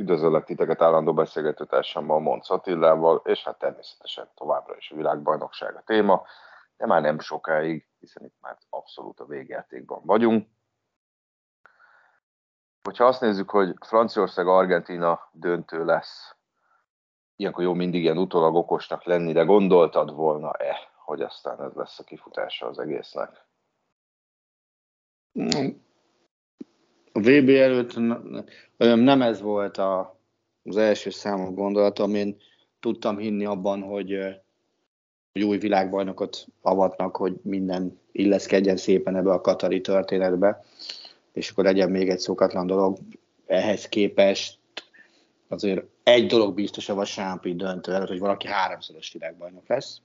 Üdvözöllek titeket állandó beszélgetőtársammal, Monc Attillával, és hát természetesen továbbra is a világbajnokság a téma, de már nem sokáig, hiszen itt már abszolút a végjátékban vagyunk. Hogyha azt nézzük, hogy Franciaország-Argentina döntő lesz, ilyenkor jó mindig ilyen utólag okosnak lenni, de gondoltad volna-e, hogy aztán ez lesz a kifutása az egésznek? A VB előtt nem ez volt a, az első számú gondolatom. Én tudtam hinni abban, hogy, hogy új világbajnokot avatnak, hogy minden illeszkedjen szépen ebbe a katari történetbe, és akkor legyen még egy szokatlan dolog. Ehhez képest azért egy dolog biztos a Vasámpi döntő előtt, hogy valaki háromszoros világbajnok lesz.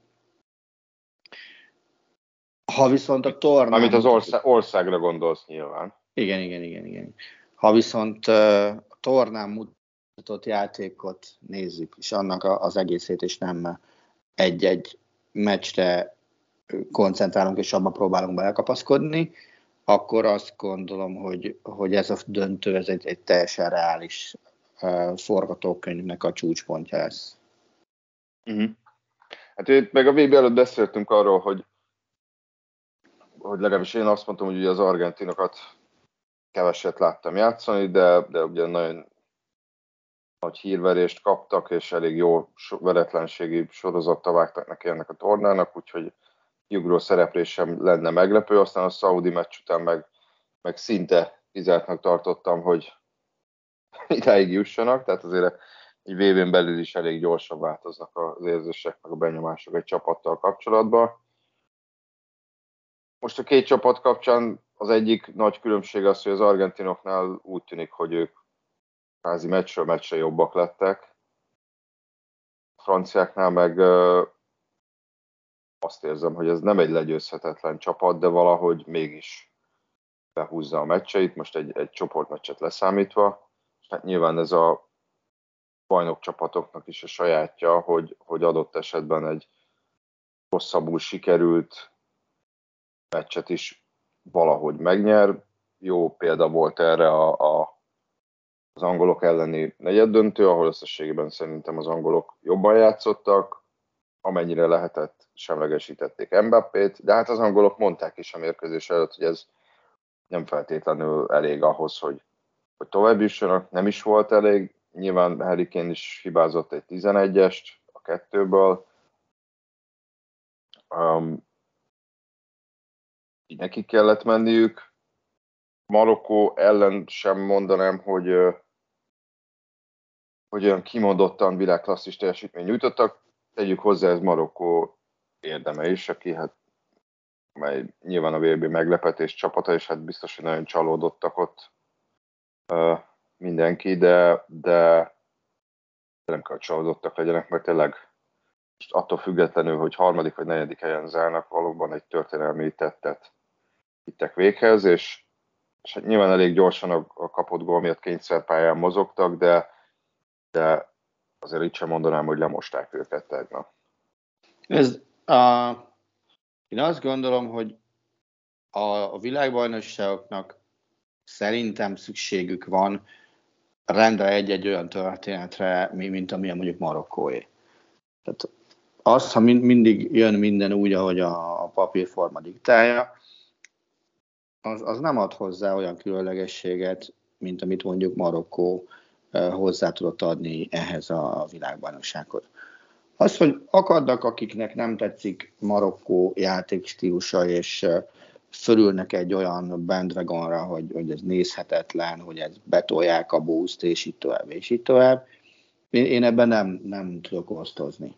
Ha viszont a tornán... Amit az ország, országra gondolsz nyilván. Igen, igen, igen, igen. Ha viszont a tornán mutatott játékot nézzük, és annak az egészét, és nem egy-egy meccsre koncentrálunk, és abban próbálunk belekapaszkodni, akkor azt gondolom, hogy, hogy ez a döntő, ez egy, egy teljesen reális uh, forgatókönyvnek a csúcspontja lesz. Uh-huh. Hát itt meg a VB előtt beszéltünk arról, hogy, hogy legalábbis én azt mondtam, hogy ugye az argentinokat keveset láttam játszani, de, de ugye nagyon nagy hírverést kaptak, és elég jó veretlenségi sorozattal vágtak neki ennek a tornának, úgyhogy kiugró szereplés sem lenne meglepő, aztán a Saudi meccs után meg, meg szinte kizártnak tartottam, hogy idáig jussanak, tehát azért egy vb belül is elég gyorsan változnak az érzések, meg a benyomások egy csapattal kapcsolatban. Most a két csapat kapcsán az egyik nagy különbség az, hogy az argentinoknál úgy tűnik, hogy ők házi meccsről meccsre jobbak lettek. A franciáknál meg azt érzem, hogy ez nem egy legyőzhetetlen csapat, de valahogy mégis behúzza a meccseit, most egy, egy csoportmeccset leszámítva. Hát nyilván ez a bajnok csapatoknak is a sajátja, hogy, hogy adott esetben egy hosszabbul sikerült meccset is valahogy megnyer. Jó példa volt erre a, a, az angolok elleni negyeddöntő, ahol összességében szerintem az angolok jobban játszottak, amennyire lehetett, semlegesítették Mbappét, de hát az angolok mondták is a mérkőzés előtt, hogy ez nem feltétlenül elég ahhoz, hogy, hogy tovább jussanak, nem is volt elég. Nyilván Harry Kane is hibázott egy 11-est a kettőből. Um, így nekik kellett menniük. Marokkó ellen sem mondanám, hogy, hogy olyan kimondottan világklasszis teljesítmény nyújtottak. Tegyük hozzá, ez Marokkó érdeme is, aki hát mely nyilván a VB meglepetés csapata, és hát biztos, hogy nagyon csalódottak ott mindenki, de, de nem kell csalódottak legyenek, mert tényleg most attól függetlenül, hogy harmadik vagy negyedik helyen zárnak, valóban egy történelmi tettet vittek véghez, és, és hát nyilván elég gyorsan a, a kapott gól miatt kényszerpályán mozogtak, de, de azért itt sem mondanám, hogy lemosták őket tegnap. Ez, a, én azt gondolom, hogy a, a világbajnokságoknak szerintem szükségük van rendre egy-egy olyan történetre, mint amilyen mondjuk Marokkóé. Tehát az, ha mind, mindig jön minden úgy, ahogy a, a papírforma diktálja, az, az nem ad hozzá olyan különlegességet, mint amit mondjuk Marokkó hozzá tudott adni ehhez a világbajnoksághoz. Az, hogy akadnak, akiknek nem tetszik Marokkó játékstílusa, és fölülnek egy olyan bandwagonra, hogy, hogy ez nézhetetlen, hogy ez betolják a boost, és így tovább, és így tovább. Én, én ebben nem, nem tudok osztozni.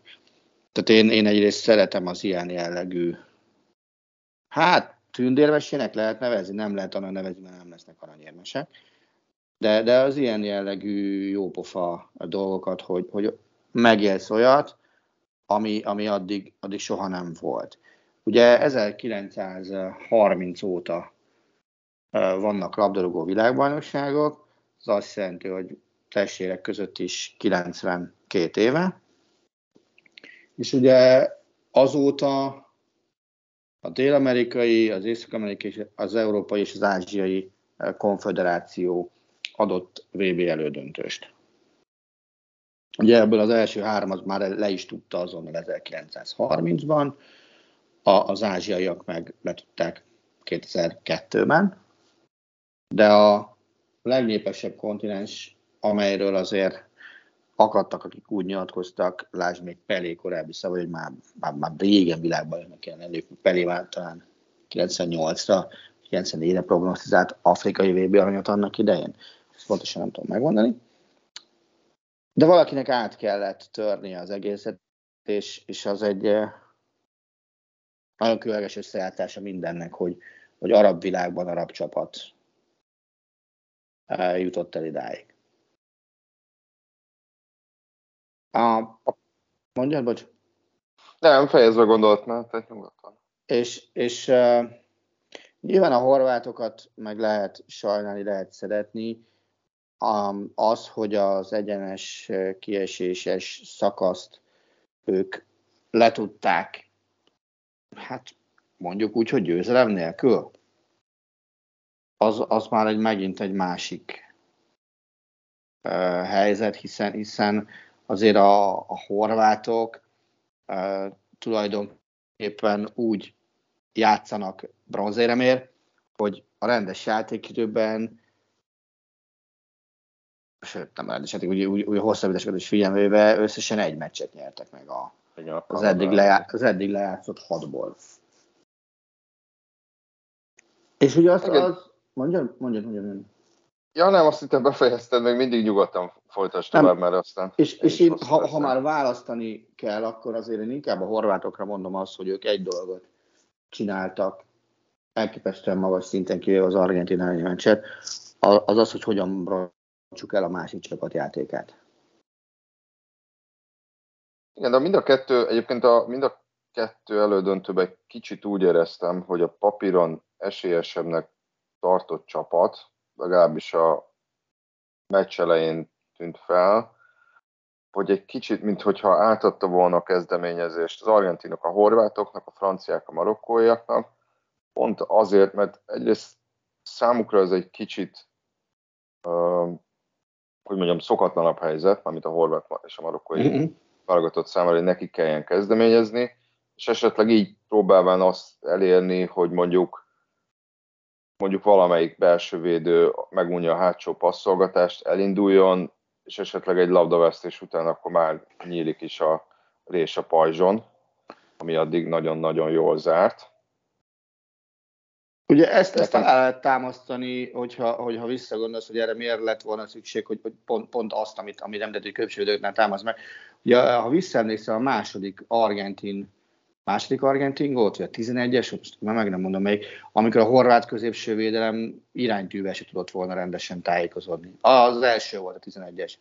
Tehát én, én egyrészt szeretem az ilyen jellegű, hát tündérmesének lehet nevezni, nem lehet annak nevezni, mert nem lesznek aranyérmesek, de, de az ilyen jellegű jópofa dolgokat, hogy, hogy megélsz olyat, ami, ami addig, addig soha nem volt. Ugye 1930 óta vannak labdarúgó világbajnokságok, az azt jelenti, hogy testvérek között is 92 éve, és ugye azóta a dél-amerikai, az észak-amerikai, az európai és az ázsiai konfederáció adott VB elődöntőst. Ugye ebből az első három az már le is tudta azonnal 1930-ban, az ázsiaiak meg le tudták 2002-ben, de a legnépesebb kontinens, amelyről azért akadtak, akik úgy nyilatkoztak, lásd még Pelé korábbi szava, hogy már, már, már régen világban kellene lenni, Pelé már talán 98-ra, 94-re prognosztizált afrikai VB aranyat annak idején. Ezt pontosan nem tudom megmondani. De valakinek át kellett törni az egészet, és, és az egy eh, nagyon különleges összeállítása mindennek, hogy, hogy arab világban arab csapat eh, jutott el idáig. A, mondjad, bocs. Nem, fejezve gondolt már, tehát nyugodtan. És, és uh, nyilván a horvátokat meg lehet sajnálni, lehet szeretni. Um, az, hogy az egyenes kieséses szakaszt ők letudták, hát mondjuk úgy, hogy győzelem nélkül, az, az már egy megint egy másik uh, helyzet, hiszen, hiszen azért a, a horvátok uh, tulajdonképpen úgy játszanak bronzéremért, hogy a rendes játékidőben sőt, nem rendes játék, úgy, úgy, úgy hosszabbításokat is figyelmébe összesen egy meccset nyertek meg a, az, eddig lejá, az eddig lejátszott hatból. És ugye az, az mondjad, mondjad, mondjad, mondjad. Ja, nem, azt hittem befejezted, még mindig nyugodtan folytasd tovább, mert aztán... És, és én, ha, ha már választani kell, akkor azért én inkább a horvátokra mondom azt, hogy ők egy dolgot csináltak, elképesztően magas szinten kivéve az argentin meccset, az az, hogy hogyan roncsuk el a másik csapat játékát. Igen, de mind a kettő, egyébként a, mind a kettő elődöntőben kicsit úgy éreztem, hogy a papíron esélyesebbnek tartott csapat, legalábbis a meccs elején tűnt fel, hogy egy kicsit, mintha átadta volna a kezdeményezést az argentinok a horvátoknak, a franciák a marokkóiaknak, pont azért, mert egyrészt számukra ez egy kicsit, hogy mondjam, szokatlanabb helyzet, amit a horvát és a marokkói mm-hmm. válogatott számára, hogy nekik kelljen kezdeményezni, és esetleg így próbálván azt elérni, hogy mondjuk mondjuk valamelyik belső védő megunja a hátsó passzolgatást, elinduljon, és esetleg egy labdavesztés után akkor már nyílik is a rés a pajzson, ami addig nagyon-nagyon jól zárt. Ugye ezt, ezt alá lehet támasztani, hogyha, hogyha visszagondolsz, hogy erre miért lett volna szükség, hogy, hogy pont, pont azt, amit, amit említett, hogy köpsődőknél támaszt meg. Ugye, ha visszaemlékszel a második argentin második argentin gólt, vagy a 11-es, most már meg nem mondom még, amikor a horvát középső védelem iránytűvel se tudott volna rendesen tájékozódni. Az első volt a 11-es.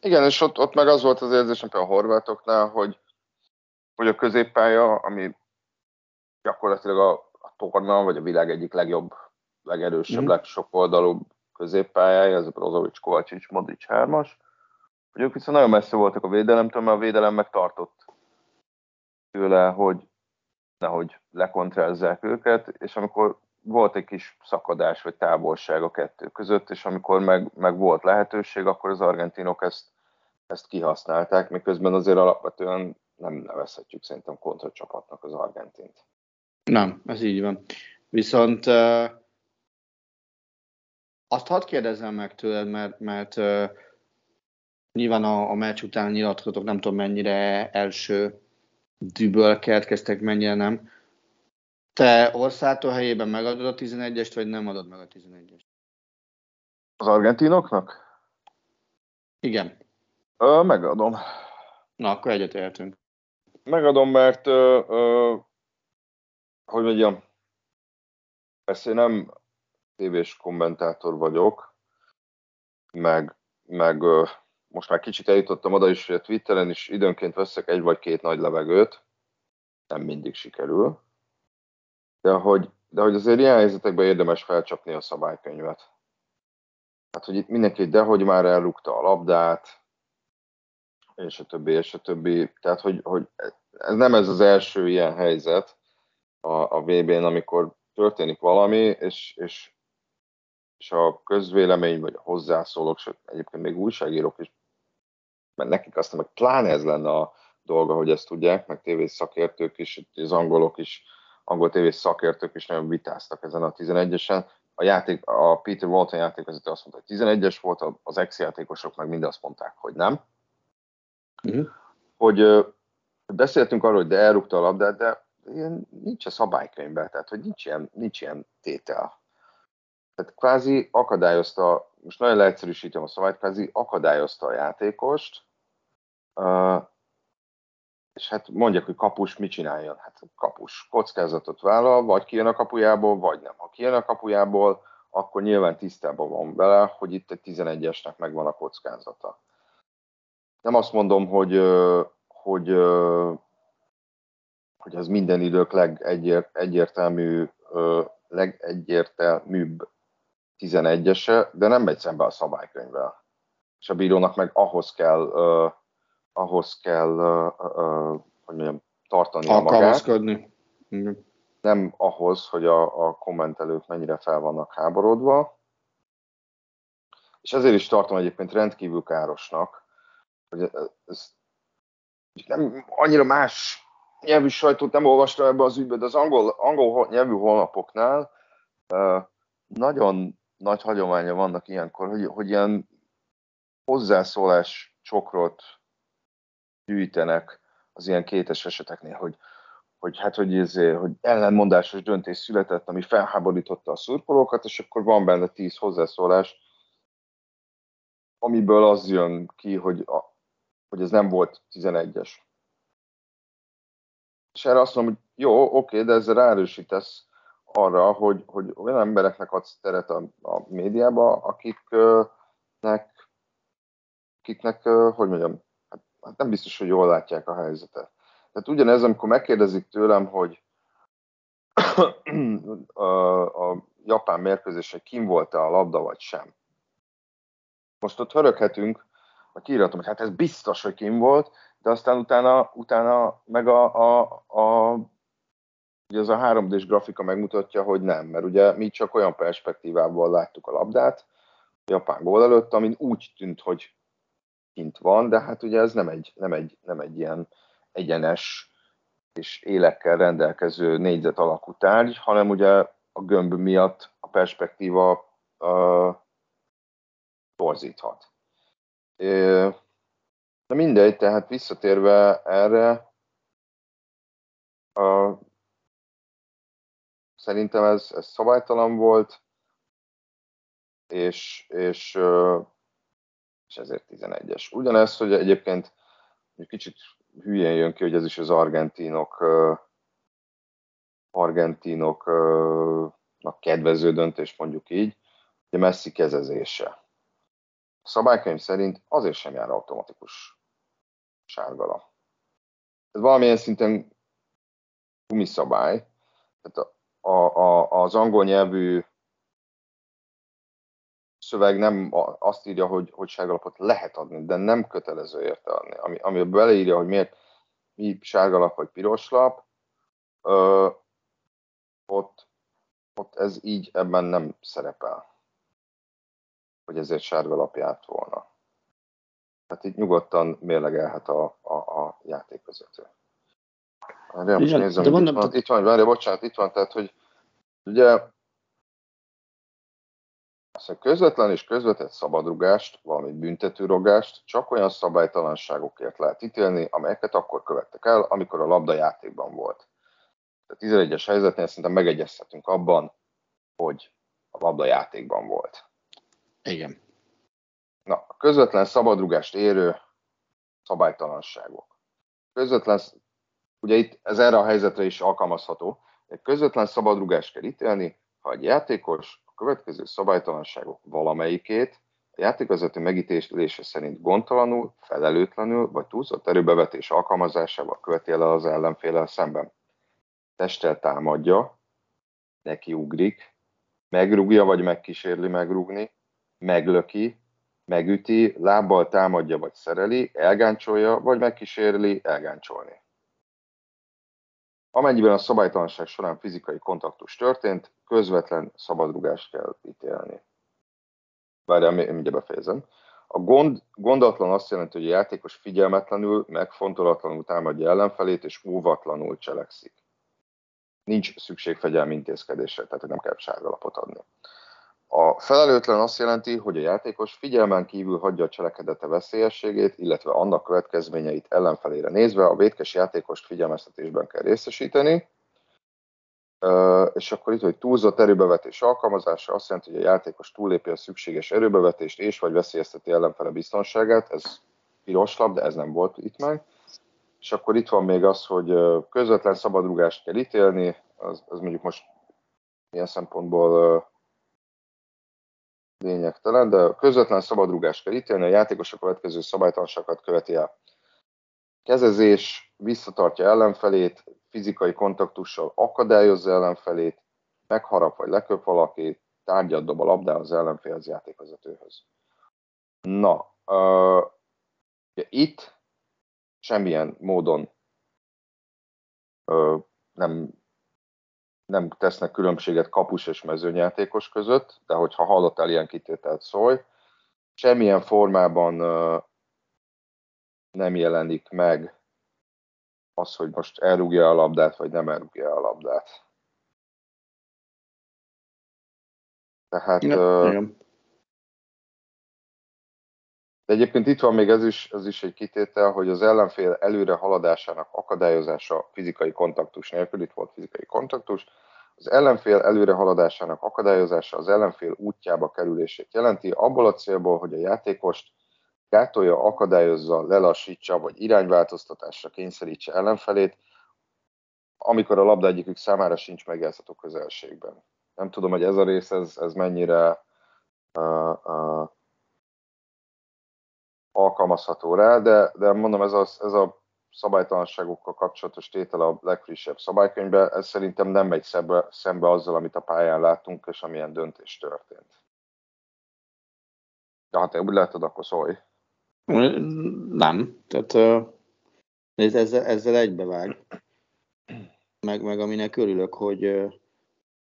Igen, és ott, ott meg az volt az érzésem a horvátoknál, hogy, hogy a középpálya, ami gyakorlatilag a, a torna, vagy a világ egyik legjobb, legerősebb, mm. legsok oldalú középpályája, ez a Brozovic, Kovácsics, Modric 3-as, hogy ők viszont nagyon messze voltak a védelemtől, mert a védelem megtartott tőle, hogy nehogy lekontrázzák őket, és amikor volt egy kis szakadás vagy távolság a kettő között, és amikor meg, meg volt lehetőség, akkor az argentinok ezt, ezt kihasználták, miközben azért alapvetően nem nevezhetjük szerintem kontracsapatnak az argentint. Nem, ez így van. Viszont uh, azt hadd kérdezzem meg tőled, mert, mert uh, nyilván a, a meccs után nyilatkozatok nem tudom mennyire első düböl keletkeztek, mennyire nem. Te Orszától helyében megadod a 11-est, vagy nem adod meg a 11-est? Az argentinoknak? Igen. Ö, megadom. Na, akkor egyetértünk. Megadom, mert ö, ö, hogy mondjam, persze én nem tévés kommentátor vagyok, meg, meg ö, most már kicsit eljutottam oda is, hogy a Twitteren is időnként veszek egy vagy két nagy levegőt, nem mindig sikerül, de hogy, de hogy azért ilyen helyzetekben érdemes felcsapni a szabálykönyvet. Hát, hogy itt mindenki, de hogy már elrúgta a labdát, és a többi, és a többi. Tehát, hogy, hogy ez nem ez az első ilyen helyzet a, a VB-n, amikor történik valami, és, és, és a közvélemény, vagy a hozzászólók, sőt, egyébként még újságírók is, mert nekik aztán meg pláne ez lenne a dolga, hogy ezt tudják, meg tévés szakértők is, az angolok is, angol tévés szakértők is nagyon vitáztak ezen a 11-esen. A, játék, a Peter Walton játékvezető azt mondta, hogy 11-es volt, az ex-játékosok meg mind azt mondták, hogy nem. Uh-huh. Hogy beszéltünk arról, hogy de elrúgta a labdát, de ilyen nincs a szabálykönyvben, tehát hogy nincs ilyen, nincs ilyen tétel. Tehát kvázi akadályozta, most nagyon leegyszerűsítem a szabályt, kvázi akadályozta a játékost, és hát mondják, hogy kapus mit csináljon? Hát kapus kockázatot vállal, vagy kijön a kapujából, vagy nem. Ha kijön a kapujából, akkor nyilván tisztában van vele, hogy itt egy 11-esnek megvan a kockázata. Nem azt mondom, hogy, hogy, hogy ez minden idők legegyértelmű, legegyértelműbb 11-ese, de nem megy szembe a szabálykönyvvel. És a bírónak meg ahhoz kell, ahhoz kell, hogy mondjam, tartani a magát. Nem ahhoz, hogy a, a kommentelők mennyire fel vannak háborodva. És ezért is tartom egyébként rendkívül károsnak, hogy ez nem annyira más nyelvű sajtót nem olvastam ebbe az ügybe, de az angol, angol nyelvű honlapoknál uh, nagyon nagy hagyománya vannak ilyenkor, hogy, hogy ilyen hozzászólás csokrot gyűjtenek az ilyen kétes eseteknél, hogy, hogy hát, hogy, ez, hogy ellenmondásos döntés született, ami felháborította a szurkolókat, és akkor van benne tíz hozzászólás, amiből az jön ki, hogy, a, hogy ez nem volt 11-es. És erre azt mondom, hogy jó, oké, de ezzel ráerősítesz arra, hogy, hogy olyan embereknek adsz teret a, a médiába, akiknek, akiknek, hogy mondjam, hát, nem biztos, hogy jól látják a helyzetet. Tehát ugyanez, amikor megkérdezik tőlem, hogy a, a japán mérkőzésen kim volt-e a labda, vagy sem. Most ott höröghetünk, a kiiratom, hogy hát ez biztos, hogy kim volt, de aztán utána, utána meg a, a, a Ugye az a 3D-s grafika megmutatja, hogy nem, mert ugye mi csak olyan perspektívából láttuk a labdát, a japán gól előtt, amin úgy tűnt, hogy kint van, de hát ugye ez nem egy, nem egy, nem egy ilyen egyenes és élekkel rendelkező négyzet alakú tárgy, hanem ugye a gömb miatt a perspektíva uh, torzíthat. De mindegy, tehát visszatérve erre, uh, Szerintem ez, ez szabálytalan volt, és, és, és ezért 11-es. Ugyanez, hogy egyébként egy kicsit hülyén jön ki, hogy ez is az argentinok argentinoknak kedvező döntés, mondjuk így, hogy Messi kezezése. A szabálykönyv szerint azért sem jár automatikus sárgala. Ez valamilyen szinten gumiszabály, tehát a, a, az angol nyelvű szöveg nem azt írja, hogy, hogy sárgalapot lehet adni, de nem kötelező érte adni. Ami, ami beleírja, hogy miért mi sárgalap vagy piros lap, ö, ott, ott ez így ebben nem szerepel, hogy ezért sárgalap járt volna. Tehát itt nyugodtan mérlegelhet a, a, a játékvezető. Várjál, most nézem, de mondom, itt, van, itt van, várjál, bocsánat, itt van, tehát, hogy ugye Azt közvetlen és közvetett szabadrugást, valamint büntetőrogást csak olyan szabálytalanságokért lehet ítélni, amelyeket akkor követtek el, amikor a labda játékban volt. A 11-es helyzetnél szerintem megegyezhetünk abban, hogy a labda játékban volt. Igen. Na, a közvetlen szabadrugást érő szabálytalanságok. Közvetlen, ugye itt ez erre a helyzetre is alkalmazható, egy közvetlen szabadrugást kell ítélni, ha egy játékos a következő szabálytalanságok valamelyikét a játékvezető megítélése szerint gondtalanul, felelőtlenül vagy túlzott erőbevetés alkalmazásával követi el az ellenfélel szemben. Testtel támadja, nekiugrik, megrúgja vagy megkísérli megrúgni, meglöki, megüti, lábbal támadja vagy szereli, elgáncsolja vagy megkísérli elgáncsolni. Amennyiben a szabálytalanság során fizikai kontaktus történt, közvetlen szabadrugást kell ítélni. Várjál, mindjárt befejezem. A gond, gondatlan azt jelenti, hogy a játékos figyelmetlenül, megfontolatlanul támadja ellenfelét, és óvatlanul cselekszik. Nincs szükség fegyelmi intézkedésre, tehát nem kell sárgalapot adni. A felelőtlen azt jelenti, hogy a játékos figyelmen kívül hagyja a cselekedete veszélyességét, illetve annak következményeit ellenfelére nézve a vétkes játékost figyelmeztetésben kell részesíteni, és akkor itt, hogy túlzott erőbevetés alkalmazása azt jelenti, hogy a játékos túllépi a szükséges erőbevetést és vagy veszélyezteti ellenfele biztonságát, ez piros lap, de ez nem volt itt meg. És akkor itt van még az, hogy közvetlen szabadrugást kell ítélni, az, az mondjuk most milyen szempontból lényegtelen, de közvetlen szabadrugást kell ítélni, a játékos a következő szabálytalanságokat követi el. Kezezés, visszatartja ellenfelét, fizikai kontaktussal akadályozza ellenfelét, megharap vagy leköp valakit, tárgyat dob a labdához ellenfélhez játékvezetőhöz. Na, uh, itt semmilyen módon uh, nem nem tesznek különbséget kapus és mezőnyjátékos között, de hogyha hallottál ilyen kitételt szólj, semmilyen formában nem jelenik meg az, hogy most elrúgja a labdát, vagy nem elrúgja a labdát. Tehát... Ja, uh, de egyébként itt van még ez is, ez is egy kitétel, hogy az ellenfél előre haladásának akadályozása fizikai kontaktus nélkül, itt volt fizikai kontaktus, az ellenfél előre haladásának akadályozása az ellenfél útjába kerülését jelenti, abból a célból, hogy a játékost gátolja, akadályozza, lelassítsa, vagy irányváltoztatásra kényszerítse ellenfelét, amikor a labda egyikük számára sincs megjátszható közelségben. Nem tudom, hogy ez a rész, ez, ez mennyire uh, uh, alkalmazható rá, de, de mondom, ez a, ez a szabálytalanságokkal kapcsolatos tétel a legfrissebb szabálykönyvben, ez szerintem nem megy szembe, szembe azzal, amit a pályán látunk, és amilyen döntés történt. De ha te úgy látod, akkor szólj. Nem, tehát uh, ezzel, ezzel egybevág. Meg, meg aminek örülök, hogy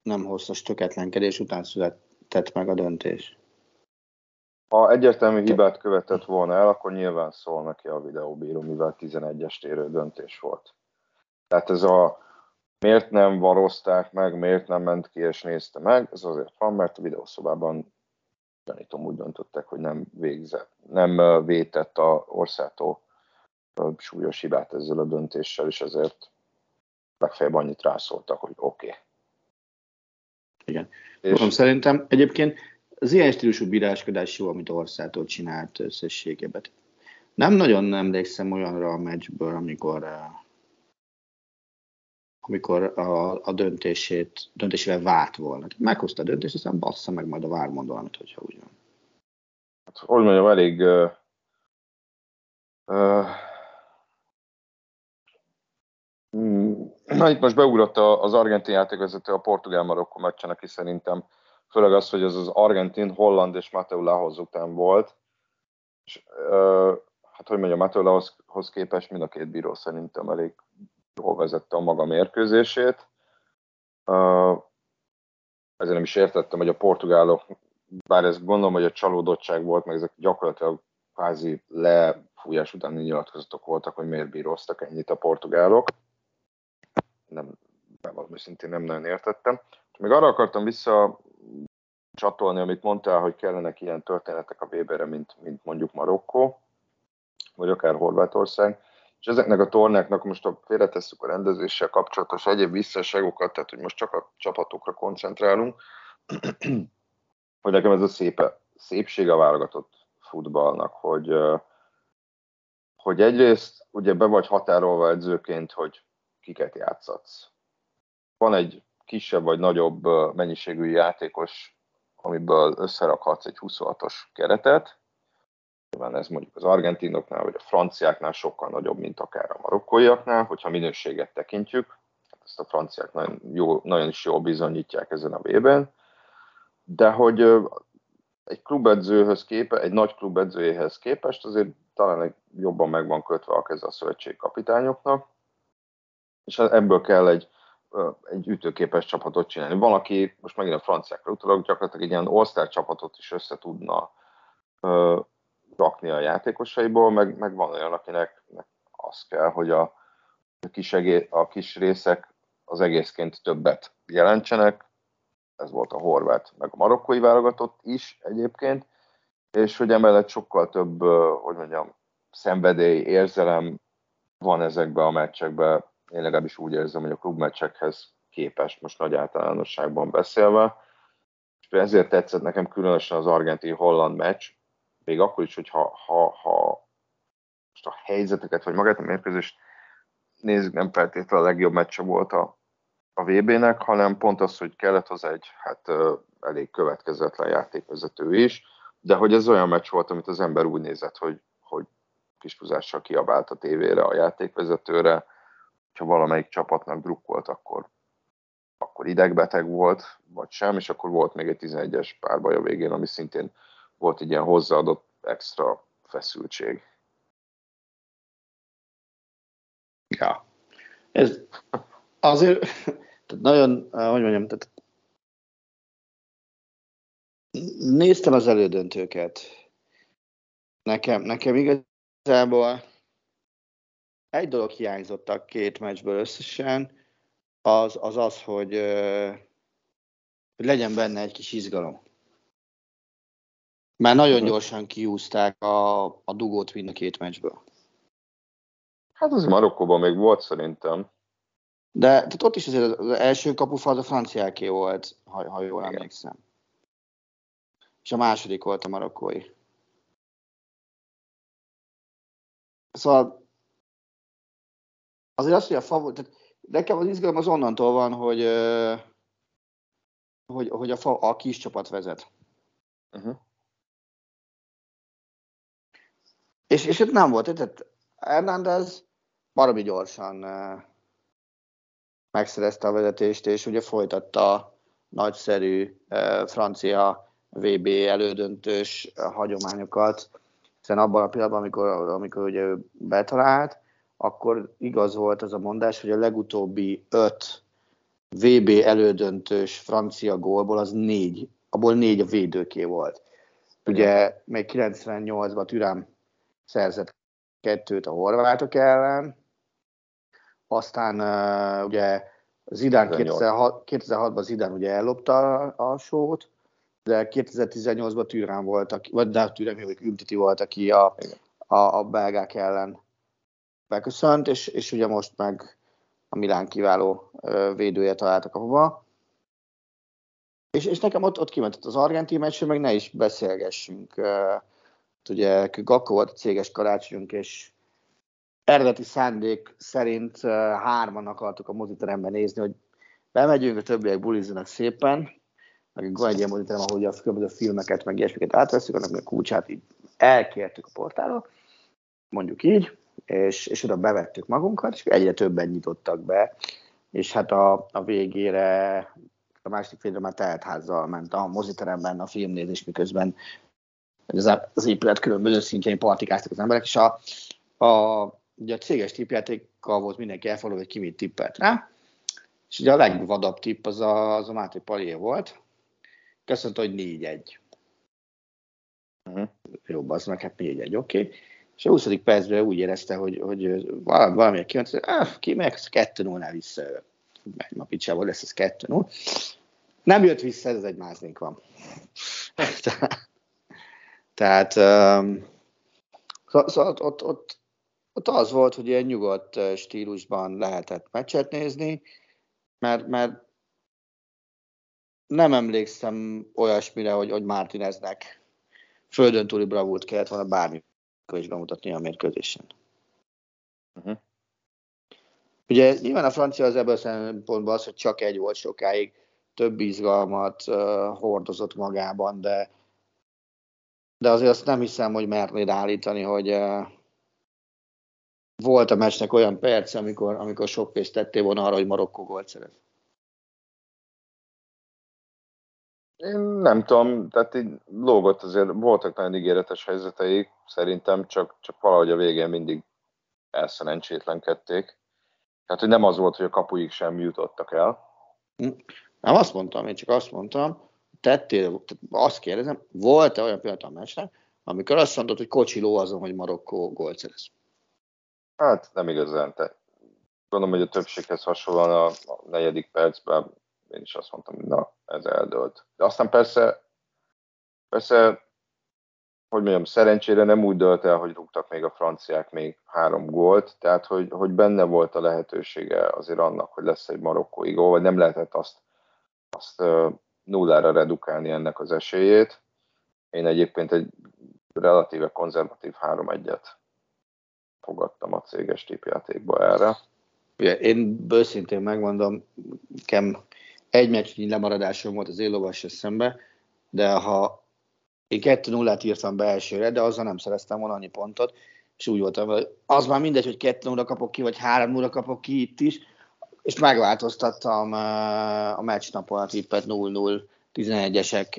nem hosszas töketlenkedés után született meg a döntés. Ha egyértelmű hibát követett volna el, akkor nyilván szól neki a videóbíró, mivel 11-es térő döntés volt. Tehát ez a miért nem varozták meg, miért nem ment ki és nézte meg, ez azért van, mert a videószobában gyanítom úgy döntöttek, hogy nem végzett, nem vétett a orszától súlyos hibát ezzel a döntéssel, és ezért legfeljebb annyit rászóltak, hogy oké. Okay. Igen. És... szerintem egyébként az ilyen stílusú bíráskodás jó, amit Orszától csinált összességében. Nem nagyon emlékszem olyanra a meccsből, amikor, eh, amikor a, a döntését, döntésével várt volna. Meghozta a döntést, aztán bassza meg majd a vár mond hogyha úgy van. Hát, hogy mondjam, elég uh, uh, itt most beugrott az argentin játékvezető a portugál-marokkó meccsen, aki szerintem főleg az, hogy ez az argentin, holland és Mateo Lahoz után volt, és uh, hát hogy mondjam, Mateo Lahoz képest mind a két bíró szerintem elég jól vezette a maga mérkőzését. Uh, ezért nem is értettem, hogy a portugálok, bár ez gondolom, hogy a csalódottság volt, meg ezek gyakorlatilag kvázi lefújás utáni nyilatkozatok voltak, hogy miért bíroztak ennyit a portugálok. Nem, bevallom őszintén nem nagyon értettem. Még arra akartam vissza csatolni, amit mondtál, hogy kellenek ilyen történetek a Weberre, mint, mint mondjuk Marokkó, vagy akár Horvátország. És ezeknek a tornáknak most a félretesszük a rendezéssel kapcsolatos egyéb visszaságokat, tehát hogy most csak a csapatokra koncentrálunk, hogy nekem ez a szépe, szépség a válogatott futballnak, hogy, hogy egyrészt ugye be vagy határolva edzőként, hogy kiket játszatsz. Van egy kisebb vagy nagyobb mennyiségű játékos, amiből összerakhatsz egy 26-os keretet. Nyilván ez mondjuk az argentinoknál vagy a franciáknál sokkal nagyobb, mint akár a marokkóiaknál, hogyha minőséget tekintjük. Hát ezt a franciák nagyon, jó, nagyon is jól bizonyítják ezen a vében. De hogy egy klubedzőhöz képest, egy nagy klubedzőjéhez képest azért talán jobban meg van kötve a keze a szövetségkapitányoknak, és ebből kell egy, egy ütőképes csapatot csinálni. Van, aki, most megint a franciákra utalok, gyakorlatilag egy ilyen all csapatot is össze tudna rakni a játékosaiból, meg, meg van olyan, akinek az kell, hogy a, a, kis egé, a kis részek az egészként többet jelentsenek, ez volt a horvát, meg a marokkói válogatott is egyébként, és hogy emellett sokkal több, hogy mondjam, szenvedély, érzelem van ezekben a meccsekben. Én legalábbis úgy érzem, hogy a klubmeccsekhez képest, most nagy általánosságban beszélve. És ezért tetszett nekem különösen az argentin-holland meccs, még akkor is, hogy ha, ha, ha most a helyzeteket, vagy magát a mérkőzést nézzük, nem feltétlenül a legjobb meccse volt a, a VB-nek, hanem pont az, hogy kellett hozzá egy hát elég következetlen játékvezető is, de hogy ez olyan meccs volt, amit az ember úgy nézett, hogy, hogy kispuzással kiabált a tévére a játékvezetőre, ha valamelyik csapatnak drukkolt, akkor, akkor idegbeteg volt, vagy sem, és akkor volt még egy 11-es párbaj a végén, ami szintén volt egy ilyen hozzáadott extra feszültség. Ja. Ez azért tehát nagyon, hogy mondjam, tehát néztem az elődöntőket. Nekem, nekem igazából egy dolog hiányzott a két meccsből összesen, az az, az hogy, hogy legyen benne egy kis izgalom. Már nagyon gyorsan kiúzták a, a dugót mind a két meccsből. Hát az Marokkóban még volt szerintem. De tehát ott is azért az első kapufal a franciáké volt, ha, ha jól Igen. emlékszem. És a második volt a marokkói. Szóval azért azt, hogy a favor, tehát nekem az izgalom az onnantól van, hogy, hogy, hogy a, fa, a kis csapat vezet. Uh-huh. És, és itt nem volt, tehát Hernández baromi gyorsan megszerezte a vezetést, és ugye folytatta a nagyszerű francia VB elődöntős hagyományokat, hiszen abban a pillanatban, amikor, amikor ugye ő betalált, akkor igaz volt az a mondás, hogy a legutóbbi öt VB elődöntős francia gólból az négy, abból négy a védőké volt. Ugye még 98-ban Türám szerzett kettőt a horvátok ellen, aztán uh, ugye Zidán 2006, 2006-ban Zidán ugye ellopta a, a sót, de 2018-ban Türán volt, aki, vagy de Türán, vagy Ümtiti volt, aki a, a, a belgák ellen beköszönt, és, és ugye most meg a Milán kiváló védője találtak a hova. És, és nekem ott, ott kimentett az argentin meccs, meg ne is beszélgessünk. Ugye Gakko volt a céges karácsonyunk, és eredeti szándék szerint hárman akartuk a moziteremben nézni, hogy bemegyünk, a többiek bulizzanak szépen, meg van egy ilyen moziterem, ahogy a különböző filmeket, meg ilyesmiket átveszünk, annak a kulcsát így elkértük a portálra, mondjuk így, és, és oda bevettük magunkat, és egyre többen nyitottak be, és hát a, a végére a másik félre már teltházzal ment a moziteremben a filmnézés, miközben az, az épület különböző szintjein partikáztak az emberek, és a, a ugye a céges tippjátékkal volt mindenki elfoglalva, hogy ki mit tippelt rá, és ugye a legvadabb tipp az a, az a Máté Palié volt, köszönte, hogy 4-1. Uh-huh. Jó, az meg, hát 4-1, oké. Okay. És a 20. percben úgy érezte, hogy, hogy valami, valami kiment, hogy ah, ki meg, 2-0-nál vissza megy ma picsából, lesz ez 2-0. Nem jött vissza, ez egy mázlink van. Tehát um, szóval ott, ott, ott, ott az volt, hogy ilyen nyugodt stílusban lehetett meccset nézni, mert, mert nem emlékszem olyasmire, hogy, hogy Martineznek földön túli bravúrt kellett volna bármikor is bemutatni a mérkőzésen. Uh-huh. Ugye nyilván a francia az ebből a szempontból az, hogy csak egy volt sokáig, több izgalmat uh, hordozott magában, de, de azért azt nem hiszem, hogy mernéd állítani, hogy uh, volt a meccsnek olyan perc, amikor, amikor sok pénzt tettél volna arra, hogy Marokkó gólt szeret. Én nem tudom, tehát így lógott azért, voltak nagyon ígéretes helyzeteik, szerintem csak, csak valahogy a végén mindig elszerencsétlenkedték. Tehát, hogy nem az volt, hogy a kapuig sem jutottak el. Hm. Nem azt mondtam, én csak azt mondtam, tettél, azt kérdezem, volt-e olyan pillanat a meccsnek, amikor azt mondod, hogy kocsi ló azon, hogy Marokkó gólt szerez? Hát nem igazán. Te. Gondolom, hogy a többséghez hasonlóan a negyedik percben én is azt mondtam, hogy na, ez eldőlt. De aztán persze, persze, hogy mondjam, szerencsére nem úgy dölt el, hogy rúgtak még a franciák még három gólt, tehát hogy, hogy benne volt a lehetősége azért annak, hogy lesz egy marokkói gól, vagy nem lehetett azt, azt nullára redukálni ennek az esélyét. Én egyébként egy relatíve konzervatív 3-1-et fogadtam a céges tipjátékba erre. Ugye, én őszintén megmondom, nekem egy meccsnyi lemaradásom volt az éllovasra szembe, de ha én 2-0-át írtam be elsőre, de azzal nem szereztem volna annyi pontot, és úgy voltam, hogy az már mindegy, hogy 2 0 kapok ki, vagy 3 0 kapok ki itt is, és megváltoztattam a meccs napon a tippet 0-0 11-esek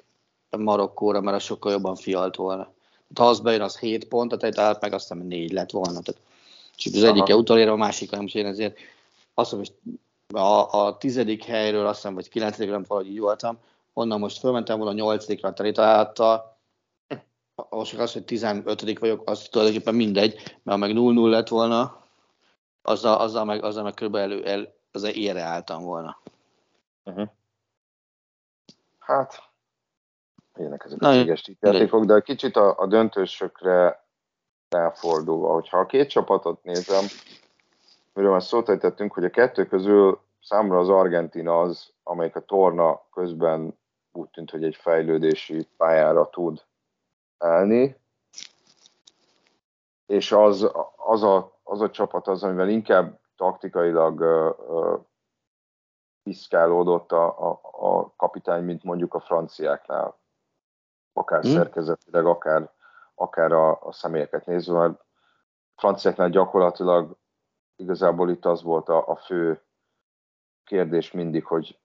Marokkóra, mert az sokkal jobban fialt volna. Ha az bejön, az 7 pont, a tehát meg aztán 4 lett volna. Tehát, és az egyike utolér, a másik nem, én ezért azt mondom, hogy a, a tizedik helyről, azt hiszem, vagy kilencedik, nem valahogy így voltam, onnan most fölmentem volna a nyolcadikra a találta, most az, hogy 15 vagyok, az tulajdonképpen mindegy, mert ha meg 0-0 lett volna, azzal, azzal meg, azzal meg körülbelül el, az ére álltam volna. Uh-huh. Hát, ilyenek ezek Na, a céges játékok, de kicsit a, a döntősökre elfordulva, hogyha a két csapatot nézem, miről már szót ejtettünk, hogy a kettő közül számomra az Argentina az, amelyik a torna közben úgy tűnt, hogy egy fejlődési pályára tud állni, és az, az, a, az a csapat az, amivel inkább taktikailag uh, piszkálódott a, a, a kapitány, mint mondjuk a franciáknál, akár hmm. szerkezetileg, akár, akár a, a személyeket nézve, mert franciáknál gyakorlatilag igazából itt az volt a, a fő kérdés mindig, hogy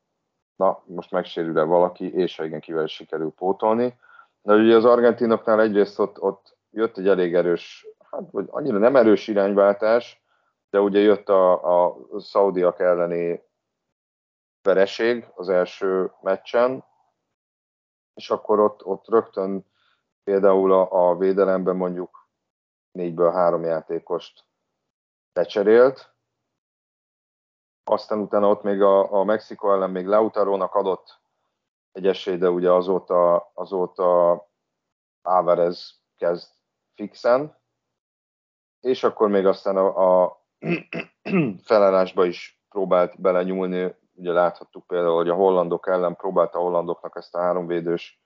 na, most megsérül-e valaki, és ha igen, kivel sikerül pótolni. De ugye az argentinoknál egyrészt ott, ott jött egy elég erős, hát vagy annyira nem erős irányváltás, de ugye jött a, a szaudiak elleni vereség az első meccsen, és akkor ott, ott rögtön például a, a védelemben mondjuk négyből három játékost lecserélt, aztán utána ott még a, a Mexiko ellen még Lautarónak adott egy esély, de ugye azóta, azóta Álvarez kezd fixen, és akkor még aztán a, a felállásba is próbált belenyúlni, ugye láthattuk például, hogy a hollandok ellen próbálta a hollandoknak ezt a háromvédős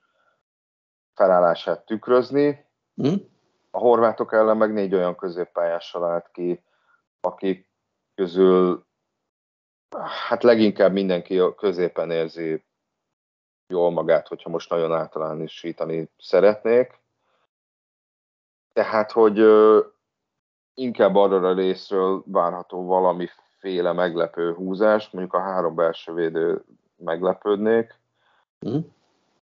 felállását tükrözni, mm. a horvátok ellen meg négy olyan középpályással állt ki, akik közül hát leginkább mindenki a középen érzi jól magát, hogyha most nagyon általánosítani szeretnék. Tehát, hogy inkább arra a részről várható valamiféle meglepő húzás, mondjuk a három belső védő meglepődnék. Mm.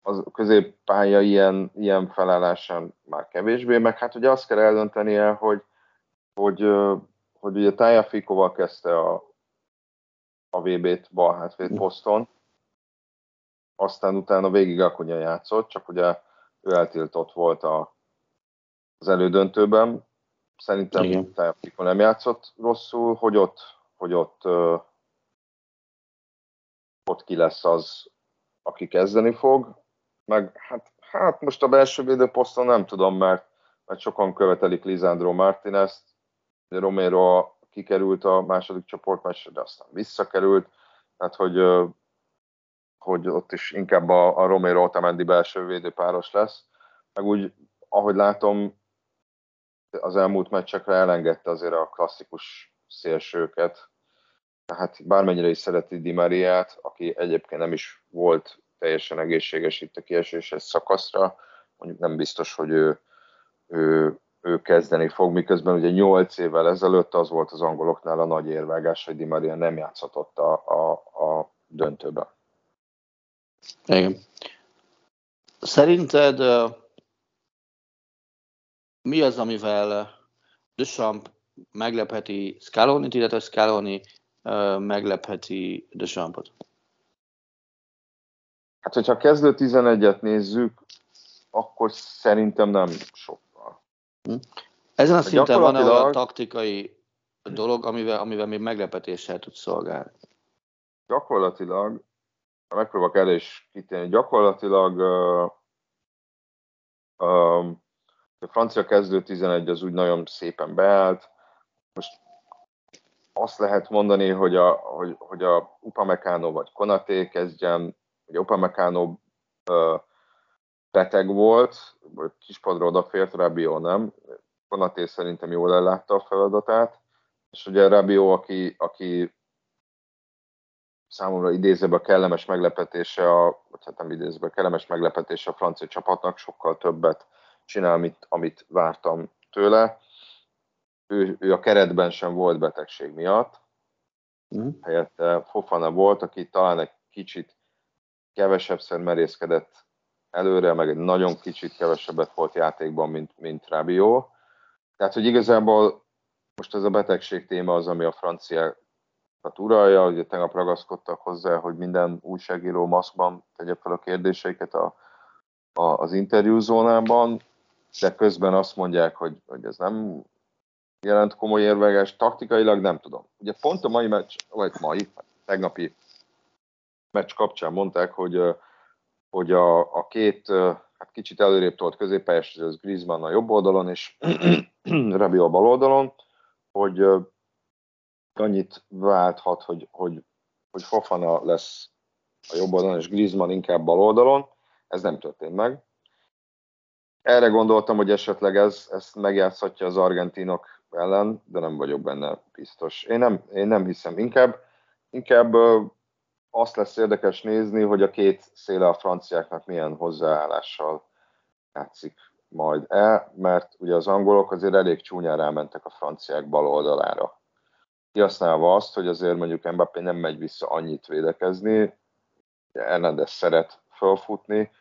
Az középpálya ilyen, ilyen felállásán már kevésbé, meg hát ugye azt kell eldöntenie, hogy, hogy hogy ugye Tája Fikóval kezdte a, a VB-t bal hátvéd hm. poszton, aztán utána végig Akunya játszott, csak ugye ő eltiltott volt a, az elődöntőben. Szerintem Tája Fikó nem játszott rosszul, hogy ott, hogy ott, ö, ott ki lesz az, aki kezdeni fog, meg hát, hát most a belső védőposzton nem tudom, mert, mert sokan követelik Lisandro Martinez-t, Romero kikerült a második csoportmeccsre, de aztán visszakerült, tehát hogy, hogy ott is inkább a, a Romero Otamendi belső védőpáros lesz, meg úgy, ahogy látom, az elmúlt meccsekre elengedte azért a klasszikus szélsőket, tehát bármennyire is szereti Di Mariát, aki egyébként nem is volt teljesen egészséges itt a kieséses szakaszra, mondjuk nem biztos, hogy ő, ő, ő kezdeni fog, miközben ugye 8 évvel ezelőtt az volt az angoloknál a nagy érvágás, hogy Di Maria nem játszhatott a, a, a döntőben. Igen. Szerinted mi az, amivel Deschamps meglepheti Scaloni-t, illetve Scaloni meglepheti Deschampot? Hát, hogyha a kezdő 11-et nézzük, akkor szerintem nem sokkal. Ezen a hát szinten van olyan taktikai dolog, amivel, amivel még meglepetéssel tud szolgálni? Gyakorlatilag, megpróbálok el is kitérni, gyakorlatilag uh, uh, a francia kezdő 11 az úgy nagyon szépen beállt. Most azt lehet mondani, hogy a, hogy, hogy a Upamecano vagy Konaté kezdjen, hogy Upamecano uh, beteg volt, vagy kispadra odafért, Rabiot nem. Konaté szerintem jól ellátta a feladatát, és ugye Rabiot, aki, aki számomra idézőben kellemes meglepetése, a, vagy hát nem idézőben kellemes meglepetése a francia csapatnak, sokkal többet csinál, amit, amit vártam tőle. Ő, ő a keretben sem volt betegség miatt, mm. helyette Fofana volt, aki talán egy kicsit kevesebbszer merészkedett előre, meg egy nagyon kicsit kevesebbet volt játékban, mint, mint Rabiot. Tehát, hogy igazából most ez a betegség téma az, ami a franciákat uralja, ugye tegnap ragaszkodtak hozzá, hogy minden újságíró maszkban tegye fel a kérdéseiket a, a, az interjúzónában de közben azt mondják, hogy, hogy ez nem jelent komoly érveges, taktikailag nem tudom. Ugye pont a mai meccs, vagy mai, tegnapi meccs kapcsán mondták, hogy, hogy a, a két hát kicsit előrébb tolt középpályás, ez Griezmann a jobb oldalon, és Rebi a bal oldalon, hogy annyit válthat, hogy, hogy, hogy Fofana lesz a jobb oldalon, és Griezmann inkább bal oldalon. Ez nem történt meg erre gondoltam, hogy esetleg ez, ezt megjátszhatja az argentinok ellen, de nem vagyok benne biztos. Én nem, én nem hiszem. Inkább, inkább azt lesz érdekes nézni, hogy a két széle a franciáknak milyen hozzáállással játszik majd el, mert ugye az angolok azért elég csúnyán rámentek a franciák bal oldalára. Kihasználva azt, hogy azért mondjuk Mbappé nem megy vissza annyit védekezni, Hernandez szeret felfutni,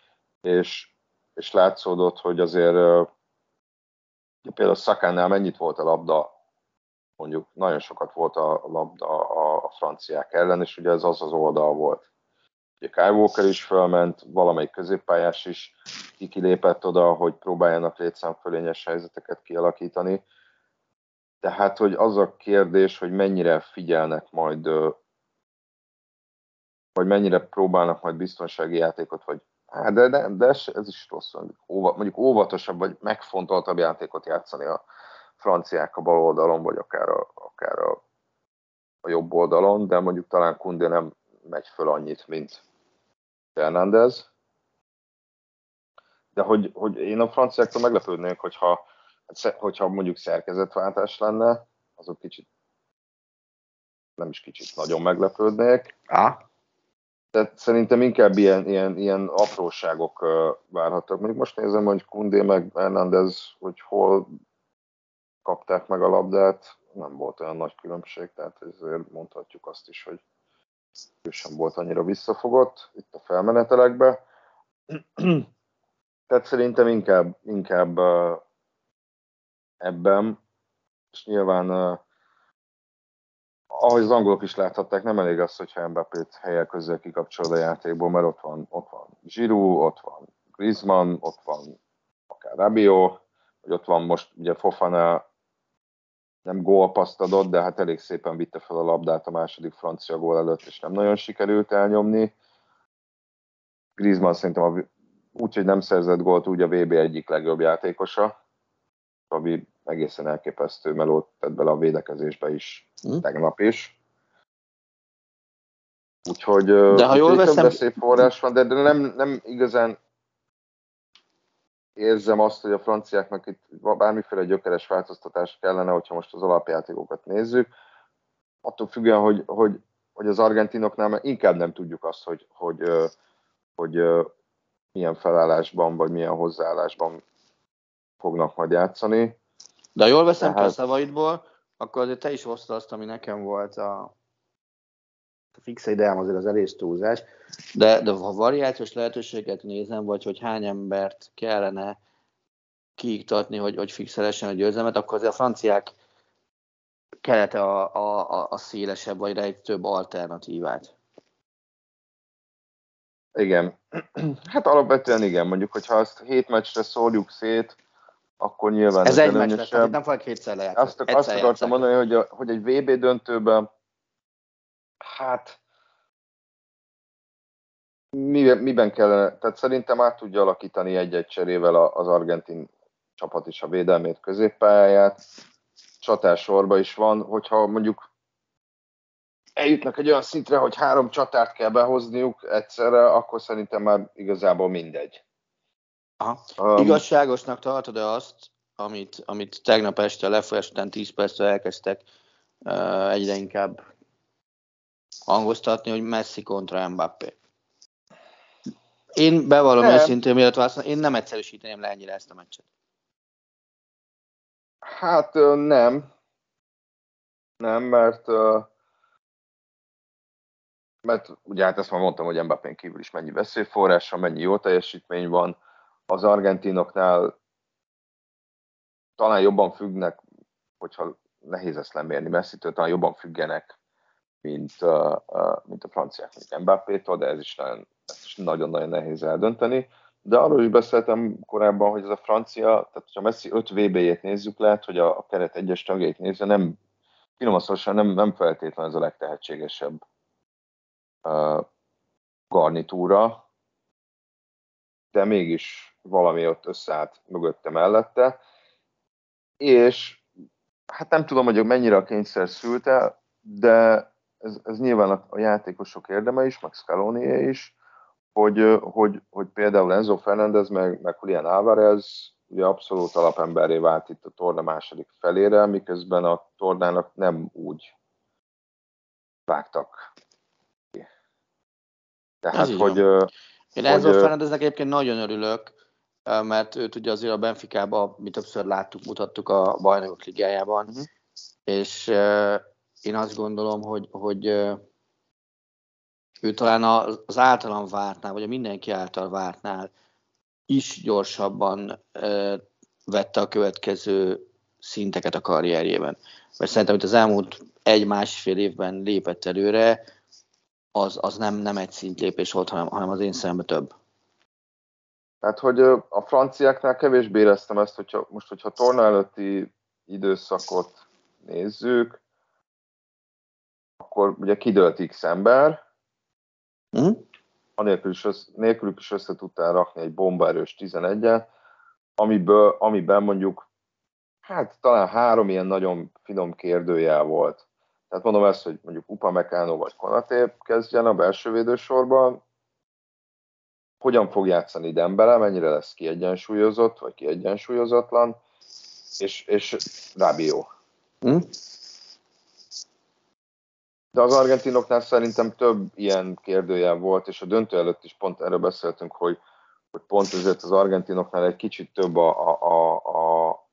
és és látszódott, hogy azért például Szakánál mennyit volt a labda, mondjuk nagyon sokat volt a labda a, franciák ellen, és ugye ez az az oldal volt. Ugye Kyle Walker is felment, valamelyik középpályás is kikilépett oda, hogy próbáljanak létszámfölényes helyzeteket kialakítani. Tehát, hogy az a kérdés, hogy mennyire figyelnek majd, vagy mennyire próbálnak majd biztonsági játékot, vagy Hát de, de, de ez, ez is rossz, mondjuk óvatosabb vagy megfontoltabb játékot játszani a franciák a bal oldalon, vagy akár a, akár a, a jobb oldalon, de mondjuk talán Kunde nem megy föl annyit, mint Fernández. De hogy, hogy én a franciáktól meglepődnék, hogyha, hogyha mondjuk szerkezetváltás lenne, azok kicsit nem is kicsit, nagyon meglepődnék. Ah. Tehát szerintem inkább ilyen, ilyen, ilyen apróságok várhattak. Mondjuk most nézem, hogy Kundé meg Hernández, hogy hol kapták meg a labdát, nem volt olyan nagy különbség, tehát ezért mondhatjuk azt is, hogy ő sem volt annyira visszafogott itt a felmenetelekbe. tehát szerintem inkább, inkább ebben, és nyilván ahogy az angolok is láthatták, nem elég az, hogyha Mbappé-t helyek közzel kikapcsolod a játékból, mert ott van, ott van Giroud, ott van Griezmann, ott van akár Rabiot, vagy ott van most ugye Fofana nem gólpaszt adott, de hát elég szépen vitte fel a labdát a második francia gól előtt, és nem nagyon sikerült elnyomni. Griezmann szerintem a, úgy, hogy nem szerzett gólt, úgy a VB egyik legjobb játékosa, ami egészen elképesztő melót tett bele a védekezésbe is, mm. tegnap is. Úgyhogy de ha jól veszem... szép forrás van, de, de nem, nem igazán érzem azt, hogy a franciáknak itt bármiféle gyökeres változtatás kellene, hogyha most az alapjátékokat nézzük. Attól függően, hogy, hogy, hogy az argentinoknál inkább nem tudjuk azt, hogy, hogy, hogy, hogy milyen felállásban, vagy milyen hozzáállásban fognak majd játszani. De jól veszem Tehát... ki a szavaidból, akkor azért te is hozta azt, ami nekem volt a, fix ideám azért az elég túlzás, de, de ha variációs lehetőséget nézem, vagy hogy hány embert kellene kiiktatni, hogy, hogy fixelesen a győzelmet, akkor azért a franciák kelete a, a, a szélesebb, vagy egy több alternatívát. Igen. Hát alapvetően igen. Mondjuk, hogyha azt hét meccsre szórjuk szét, akkor nyilván ez egy meccs lesz, nem fogok kétszer lejátszani. Azt, azt akartam mondani, hogy, a, hogy egy VB döntőben Hát miben, miben kellene, tehát szerintem át tudja alakítani egy-egy cserével az argentin csapat is a védelmét, középpályáját. Csatársorba is van, hogyha mondjuk eljutnak egy olyan szintre, hogy három csatárt kell behozniuk egyszerre, akkor szerintem már igazából mindegy. Aha. Um, Igazságosnak tartod-e azt, amit, amit tegnap este lefolyás után 10 percre elkezdtek uh, egyre inkább hangoztatni, hogy Messi kontra Mbappé. Én bevallom őszintén, miatt válaszolni, én nem egyszerűsíteném le ennyire ezt a meccset. Hát nem. Nem, mert mert ugye hát ezt már mondtam, hogy Mbappé kívül is mennyi veszélyforrása, mennyi jó teljesítmény van. Az argentinoknál talán jobban függnek, hogyha nehéz ezt lemérni Messi-től, talán jobban függenek mint, mint a franciák, mint Mbappé-tól, de ez is nagyon, ezt is nagyon-nagyon nehéz eldönteni. De arról is beszéltem korábban, hogy ez a francia, tehát hogyha Messi 5 VB-jét nézzük, lehet, hogy a, a keret egyes tagjait nézve nem, finoman nem, nem feltétlenül ez a legtehetségesebb uh, garnitúra, de mégis valami ott összeállt mögötte mellette, és hát nem tudom, hogy mennyire a kényszer szülte, de ez, ez nyilván a, a játékosok érdeme is, meg scaloni is, hogy, hogy, hogy például Enzo Fernandez meg, meg Julian Álvarez ugye abszolút alapemberré vált itt a torna második felére, miközben a tornának nem úgy vágtak Tehát, hogy... Van. Én Enzo hogy, Fernandeznek egyébként nagyon örülök, mert őt ugye azért a Benficában mi többször láttuk, mutattuk a bajnokok ligájában, uh-huh. és én azt gondolom, hogy, hogy ő talán az általam vártnál, vagy a mindenki által vártnál is gyorsabban vette a következő szinteket a karrierjében. Mert szerintem, hogy az elmúlt egy-másfél évben lépett előre, az, az nem, nem egy szintlépés volt, hanem, hanem az én szememben több. Tehát, hogy a franciáknál kevésbé éreztem ezt, hogyha most, hogyha torna előtti időszakot nézzük, akkor ugye kidőlt X ember, mm. anélkül is, össze, nélkülük is össze tudtál rakni egy bombaerős 11-et, amiből, amiben mondjuk hát talán három ilyen nagyon finom kérdőjel volt. Tehát mondom ezt, hogy mondjuk Upa Meccano vagy Konaté kezdjen a belső védősorban, hogyan fog játszani Dembele, mennyire lesz kiegyensúlyozott, vagy kiegyensúlyozatlan, és, és Rabiot. Mm. De az argentinoknál szerintem több ilyen kérdőjel volt, és a döntő előtt is pont erről beszéltünk, hogy, hogy pont ezért az argentinoknál egy kicsit több a, a, a, a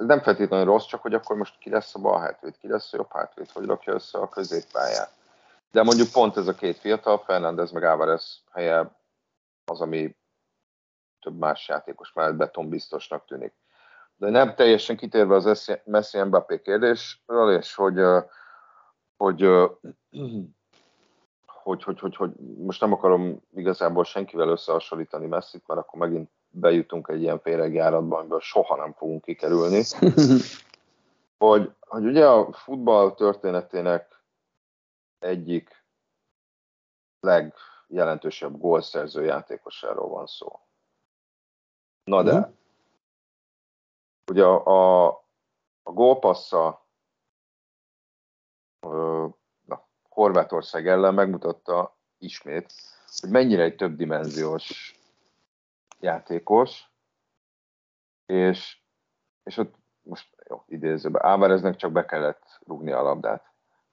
nem feltétlenül rossz, csak hogy akkor most ki lesz a bal hátvéd, ki lesz a jobb hátvéd, hogy rakja össze a középpályát. De mondjuk pont ez a két fiatal, Fernández meg Álvarez helye az, ami több más játékos mellett betonbiztosnak tűnik. De nem teljesen kitérve az Messi Mbappé kérdésről, és hogy hogy, hogy, hogy, hogy, hogy most nem akarom igazából senkivel összehasonlítani Messit, mert akkor megint bejutunk egy ilyen féregjáratba, amiből soha nem fogunk kikerülni. hogy, hogy ugye a futball történetének egyik leg legjelentősebb gólszerző játékosáról van szó. Na de, uh-huh. ugye a, a gólpassza na, Horvátország ellen megmutatta ismét, hogy mennyire egy többdimenziós játékos, és, és ott most jó, idézőben, Álvareznek csak be kellett rugni a labdát.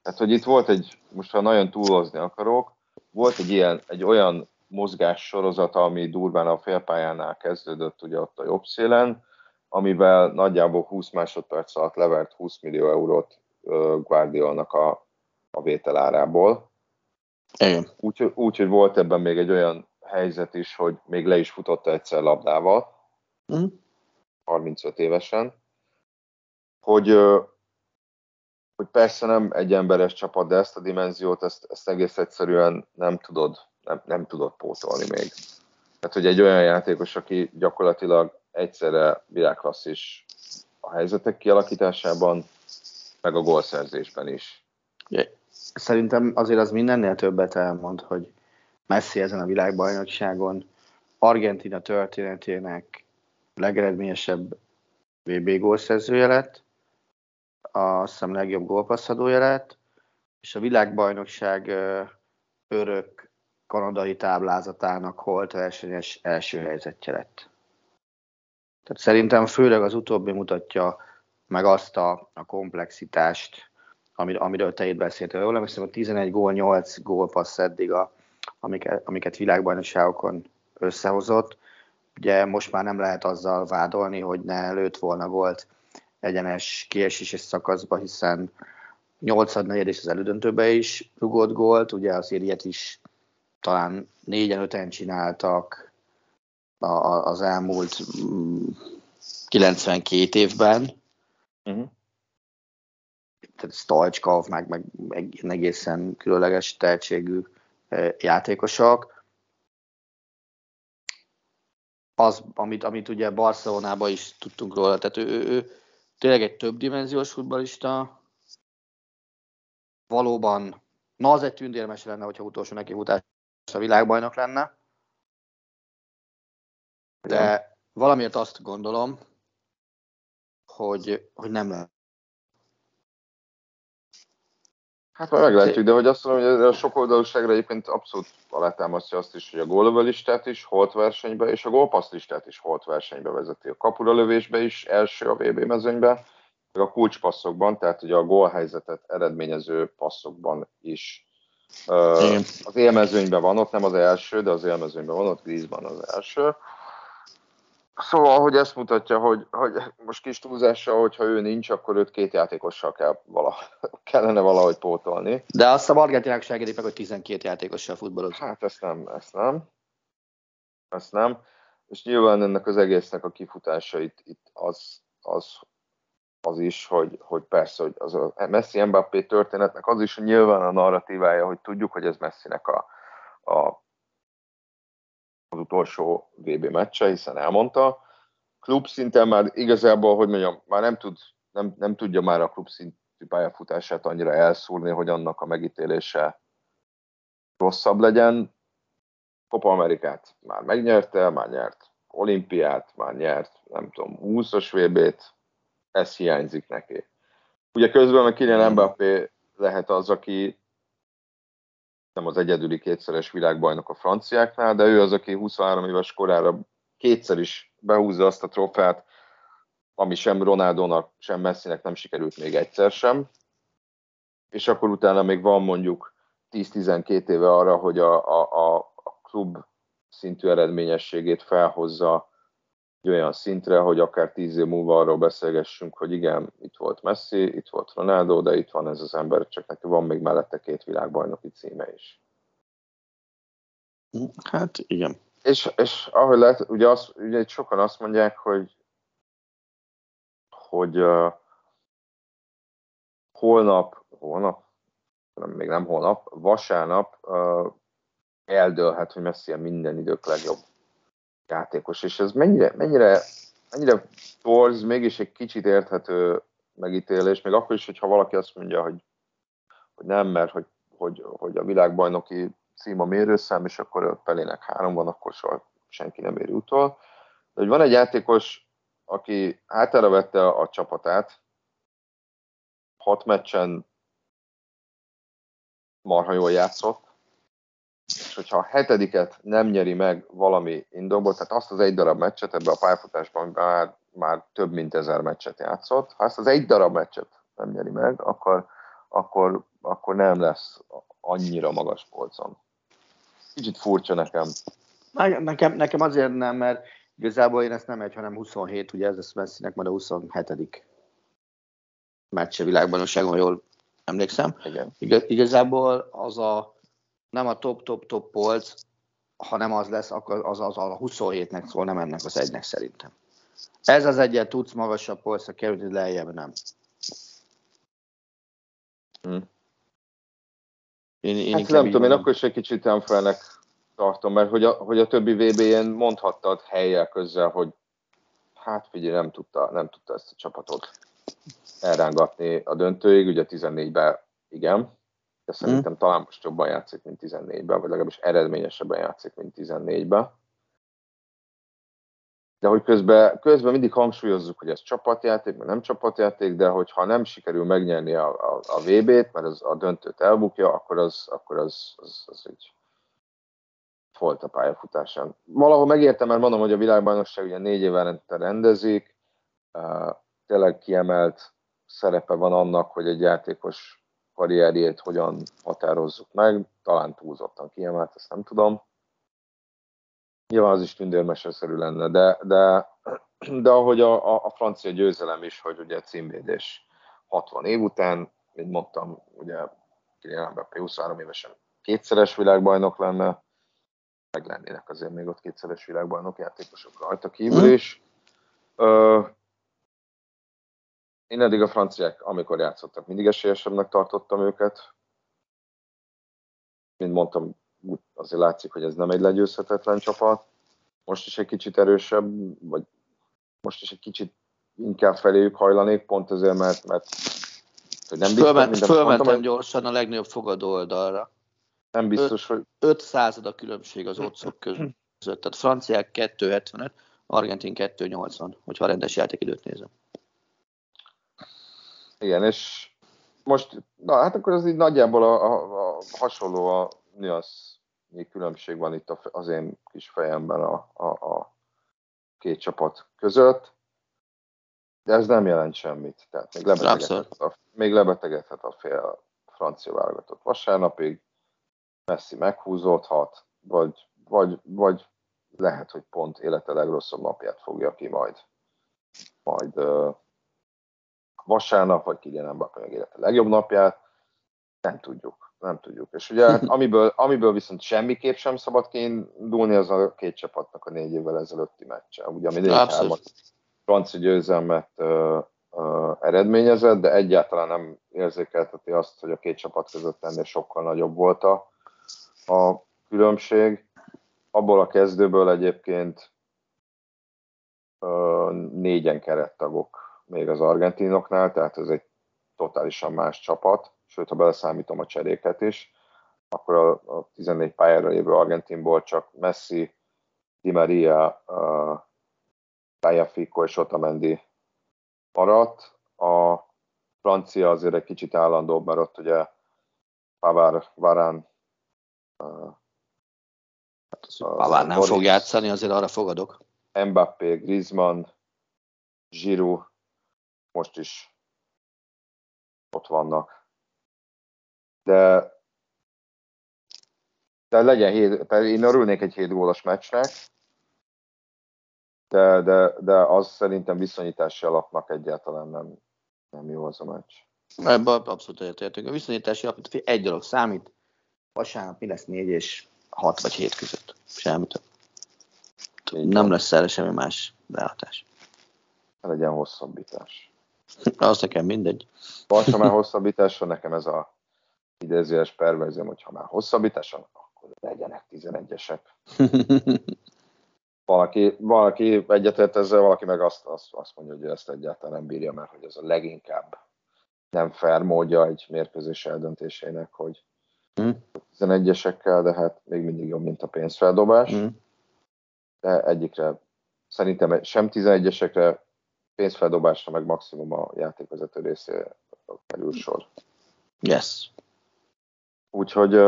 Tehát, hogy itt volt egy, most ha nagyon túlozni akarok, volt egy ilyen, egy olyan mozgás sorozata, ami durván a félpályánál kezdődött, ugye ott a jobb szélen, amivel nagyjából 20 másodperc alatt levert 20 millió eurót Guardiolnak a, a vételárából. Igen. Úgyhogy úgy, hogy volt ebben még egy olyan helyzet is, hogy még le is futotta egyszer labdával, mm. 35 évesen, hogy, hogy persze nem egy emberes csapat, de ezt a dimenziót, ezt, ezt egész egyszerűen nem tudod, nem, nem tudod pótolni még. Tehát, hogy egy olyan játékos, aki gyakorlatilag egyszerre világklasszis a helyzetek kialakításában, meg a gólszerzésben is. Szerintem azért az mindennél többet elmond, hogy Messi ezen a világbajnokságon Argentina történetének legeredményesebb VB gólszerzője lett, azt hiszem legjobb gólpasszadója lett, és a világbajnokság örök kanadai táblázatának holt versenyes első helyzetje lett. Tehát szerintem főleg az utóbbi mutatja meg azt a, a komplexitást, amir, amiről te itt beszéltél. Jól emlékszem, a 11 gól, 8 gólpassz eddig, a, amiket, amiket világbajnokságokon összehozott. Ugye most már nem lehet azzal vádolni, hogy ne lőtt volna gólt egyenes kieséses szakaszba, hiszen 8 negyed és az elődöntőbe is rugott gólt, ugye azért ilyet is talán négyen, öten csináltak az elmúlt 92 mm, évben. Uh-huh. Tehát Stojkov, meg, meg, meg egészen különleges tehetségű játékosok. Az, amit, amit ugye Barcelonában is tudtunk róla, tehát ő, ő, ő tényleg egy többdimenziós futbalista, valóban, na az egy tündérmes lenne, hogyha utolsó neki futás a világbajnok lenne, de valamiért azt gondolom, hogy, hogy nem lehet. Hát majd meglátjuk, de hogy azt mondom, hogy a sok oldalúságra egyébként abszolút alátámasztja azt is, hogy a gólövelistát is holt versenybe, és a gólpasszlistát is holt versenybe vezeti. A kapura lövésbe is első a VB mezőnybe, meg a kulcspasszokban, tehát ugye a gólhelyzetet eredményező passzokban is. Az élmezőnyben van ott, nem az első, de az élmezőnyben van ott, Griezmann az első. Szóval, hogy ezt mutatja, hogy, hogy most kis túlzással, hogyha ő nincs, akkor őt két játékossal kell vala, kellene valahogy pótolni. De azt a Argentinának segítik meg, hogy 12 játékossal futballoz. Hát ezt nem, ezt nem. Ezt nem. És nyilván ennek az egésznek a kifutása itt, itt az, az, az is, hogy, hogy persze, hogy az a Messi Mbappé történetnek az is, hogy nyilván a narratívája, hogy tudjuk, hogy ez Messinek a, a az utolsó VB meccse, hiszen elmondta. Klub szinten már igazából, hogy mondjam, már nem, tud, nem, nem tudja már a klub szintű pályafutását annyira elszúrni, hogy annak a megítélése rosszabb legyen. Copa Amerikát már megnyerte, már nyert olimpiát, már nyert, nem tudom, 20-as VB-t, ez hiányzik neki. Ugye közben a Kylian Mbappé lehet az, aki nem az egyedüli kétszeres világbajnok a franciáknál, de ő az, aki 23 éves korára kétszer is behúzza azt a trófeát, ami sem Ronaldónak, sem Messinek nem sikerült még egyszer sem. És akkor utána még van mondjuk 10-12 éve arra, hogy a, a, a klub szintű eredményességét felhozza egy olyan szintre, hogy akár tíz év múlva arról beszélgessünk, hogy igen, itt volt Messi, itt volt Ronaldo, de itt van ez az ember, csak neki van még mellette két világbajnoki címe is. Hát igen. És, és ahogy lehet, ugye, azt, ugye sokan azt mondják, hogy hogy uh, holnap, holnap, nem, még nem holnap, vasárnap uh, eldőlhet, hogy Messi a minden idők legjobb játékos, és ez mennyire, mennyire, mennyire torz, mégis egy kicsit érthető megítélés, még akkor is, hogyha valaki azt mondja, hogy, hogy nem, mert hogy, hogy, hogy a világbajnoki cím a mérőszám, és akkor Pelének három van, akkor soha senki nem éri utol. De hogy van egy játékos, aki hátára vette a csapatát, hat meccsen marha jól játszott, és hogyha a hetediket nem nyeri meg valami indokból, tehát azt az egy darab meccset ebbe a pályafutásban már, már több mint ezer meccset játszott, ha ezt az egy darab meccset nem nyeri meg, akkor, akkor, akkor nem lesz annyira magas polcon. Kicsit furcsa nekem. Nekem, nekem azért nem, mert igazából én ezt nem egy, hanem 27, ugye ez lesz Messinek majd a 27. meccse világbajnokságon, jól emlékszem. Igen. Igaz, igazából az a nem a top-top-top polc, hanem az lesz, akkor az, az a 27-nek szól, nem ennek az egynek szerintem. Ez az egyet tudsz magasabb polcra kerülni, lejjebb nem. Hmm. Én, én hát nem tudom, én akkor is egy kicsit unfairnek tartom, mert hogy a, hogy a többi VB-n mondhattad helyjel közzel, hogy hát figyelj, nem tudta, nem tudta ezt a csapatot elrángatni a döntőig, ugye 14-ben igen, de szerintem hmm. talán most jobban játszik, mint 14-ben, vagy legalábbis eredményesebben játszik, mint 14-ben. De hogy közben, közben mindig hangsúlyozzuk, hogy ez csapatjáték, vagy nem csapatjáték, de hogyha nem sikerül megnyerni a, a, a VB-t, mert az a döntőt elbukja, akkor az, akkor az, az, az egy folt a pályafutásán. Valahol megértem, mert mondom, hogy a világbajnokság ugye négy évente rendezik, tényleg kiemelt szerepe van annak, hogy egy játékos karrierjét hogyan határozzuk meg, talán túlzottan kiemelt, ezt nem tudom. Nyilván az is tündérmeseszerű lenne, de, de, de ahogy a, a, a francia győzelem is, hogy ugye címvédés 60 év után, mint mondtam, ugye Kylian Mbappé 23 évesen kétszeres világbajnok lenne, meg lennének azért még ott kétszeres világbajnok játékosok rajta kívül is. Mm. Én eddig a franciák, amikor játszottak, mindig esélyesebbnek tartottam őket. Mint mondtam, azért látszik, hogy ez nem egy legyőzhetetlen csapat. Most is egy kicsit erősebb, vagy most is egy kicsit inkább feléjük hajlanék, pont azért, mert, mert hogy nem biztos, Fölment, fölmentem mondtam, gyorsan a legnagyobb fogadó oldalra. Nem biztos, hogy... 5 század a különbség az otcok között. Tehát franciák 2,75, argentin 2,80, hogyha a rendes játékidőt nézem. Igen, és most, na hát akkor az így nagyjából a, a, a hasonló a nyasz különbség van itt az én kis fejemben a, a, a két csapat között, de ez nem jelent semmit. Tehát még lebetegedhet a, még lebetegedhet a fél francia válogatott vasárnapig, Messi meghúzódhat, vagy, vagy, vagy lehet, hogy pont élete legrosszabb napját fogja ki majd, majd vasárnap, vagy Kylian Mbappé megélete legjobb napját, nem tudjuk, nem tudjuk. És ugye hát, amiből, amiből viszont semmiképp sem szabad kiindulni, az a két csapatnak a négy évvel ezelőtti meccse. Ugye, ami négy francia győzelmet uh, uh, eredményezett, de egyáltalán nem érzékelteti azt, hogy a két csapat között ennél sokkal nagyobb volt a, a különbség. Abból a kezdőből egyébként uh, négyen kerettagok még az argentinoknál, tehát ez egy totálisan más csapat, sőt, ha beleszámítom a cseréket is, akkor a, a 14 pályára lévő Argentinból csak Messi, Di Maria, uh, Tajafico és Otamendi maradt. A francia azért egy kicsit állandóbb, mert ott ugye Pavár, Varán, uh, Pavár nem Boris, fog játszani, azért arra fogadok. Mbappé, Griezmann, Giroud, most is ott vannak. De, de legyen hét, én örülnék egy 7 gólos meccsnek, de, de, de az szerintem viszonyítási alapnak egyáltalán nem, nem jó az a meccs. Ebben abszolút egyetértünk. A viszonyítási alap, egy dolog számít, vasárnap mi lesz 4 és 6 vagy 7 között. Semmit. Nem lesz erre semmi más behatás. Legyen hosszabbítás. Az nekem mindegy. Vagy ha már hosszabbítás van, nekem ez a idézőes perverzióm, hogy ha már hosszabbítás van, akkor legyenek 11-esek. valaki, valaki egyetért ezzel, valaki meg azt, azt, azt mondja, hogy ezt egyáltalán nem bírja, mert hogy ez a leginkább nem fair módja egy mérkőzés eldöntésének, hogy hmm. 11-esekkel, de hát még mindig jobb, mint a pénzfeldobás. Mm. De egyikre szerintem sem 11-esekre, pénzfeldobásra meg maximum a játékvezető részére kerül sor. Yes. Úgyhogy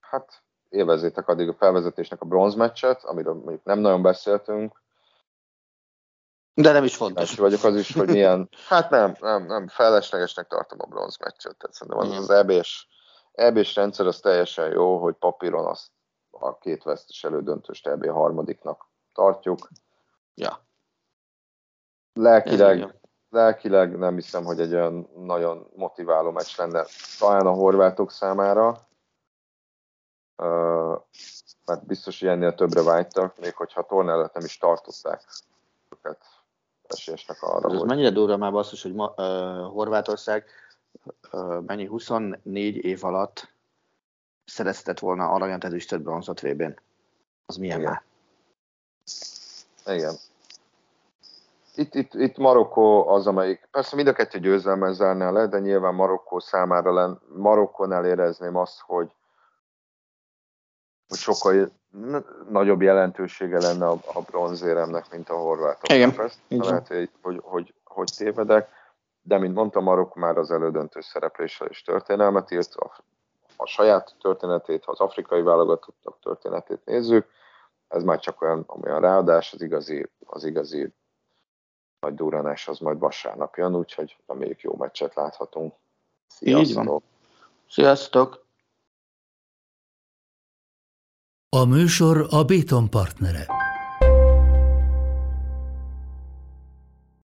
hát élvezétek addig a felvezetésnek a bronzmeccset, amiről mondjuk nem nagyon beszéltünk. De nem is fontos. Kíváncsi vagyok az is, hogy milyen, hát nem, nem, nem, feleslegesnek tartom a bronzmeccset, tehát szerintem az, az EB-s, EB-s rendszer az teljesen jó, hogy papíron azt a két vesztes elődöntős EB harmadiknak tartjuk. Ja. Lelkileg, lelkileg nem hiszem, hogy egy olyan nagyon motiváló meccs lenne talán a horvátok számára, mert biztos, hogy ennél többre vágytak, még hogyha tornállat nem is tartották őket esélyesnek arra. Ez hogy... mennyire durva már basszus, hogy ma, uh, Horvátország uh, mennyi 24 év alatt szereztetett volna aranyat, ezüstöt, bronzot VB-n. Az milyen Igen. már? Igen. Itt, itt, itt Marokkó az, amelyik, persze mind a kettő győzelmen zárná le, de nyilván Marokkó számára len, Marokkónál érezném azt, hogy, hogy sokkal nagyobb jelentősége lenne a, a bronzéremnek, mint a horvátok. Igen. Lehet, hogy, hogy, hogy, hogy tévedek, de mint mondtam, Marokkó már az elődöntő szerepléssel is történelmet írt, a, a saját történetét, ha az afrikai válogatottak történetét nézzük, ez már csak olyan, olyan ráadás, az igazi, az igazi nagy duranás az majd vasárnap jön, úgyhogy reméljük jó meccset láthatunk. Sziasztok! Sziasztok! A műsor a Béton partnere.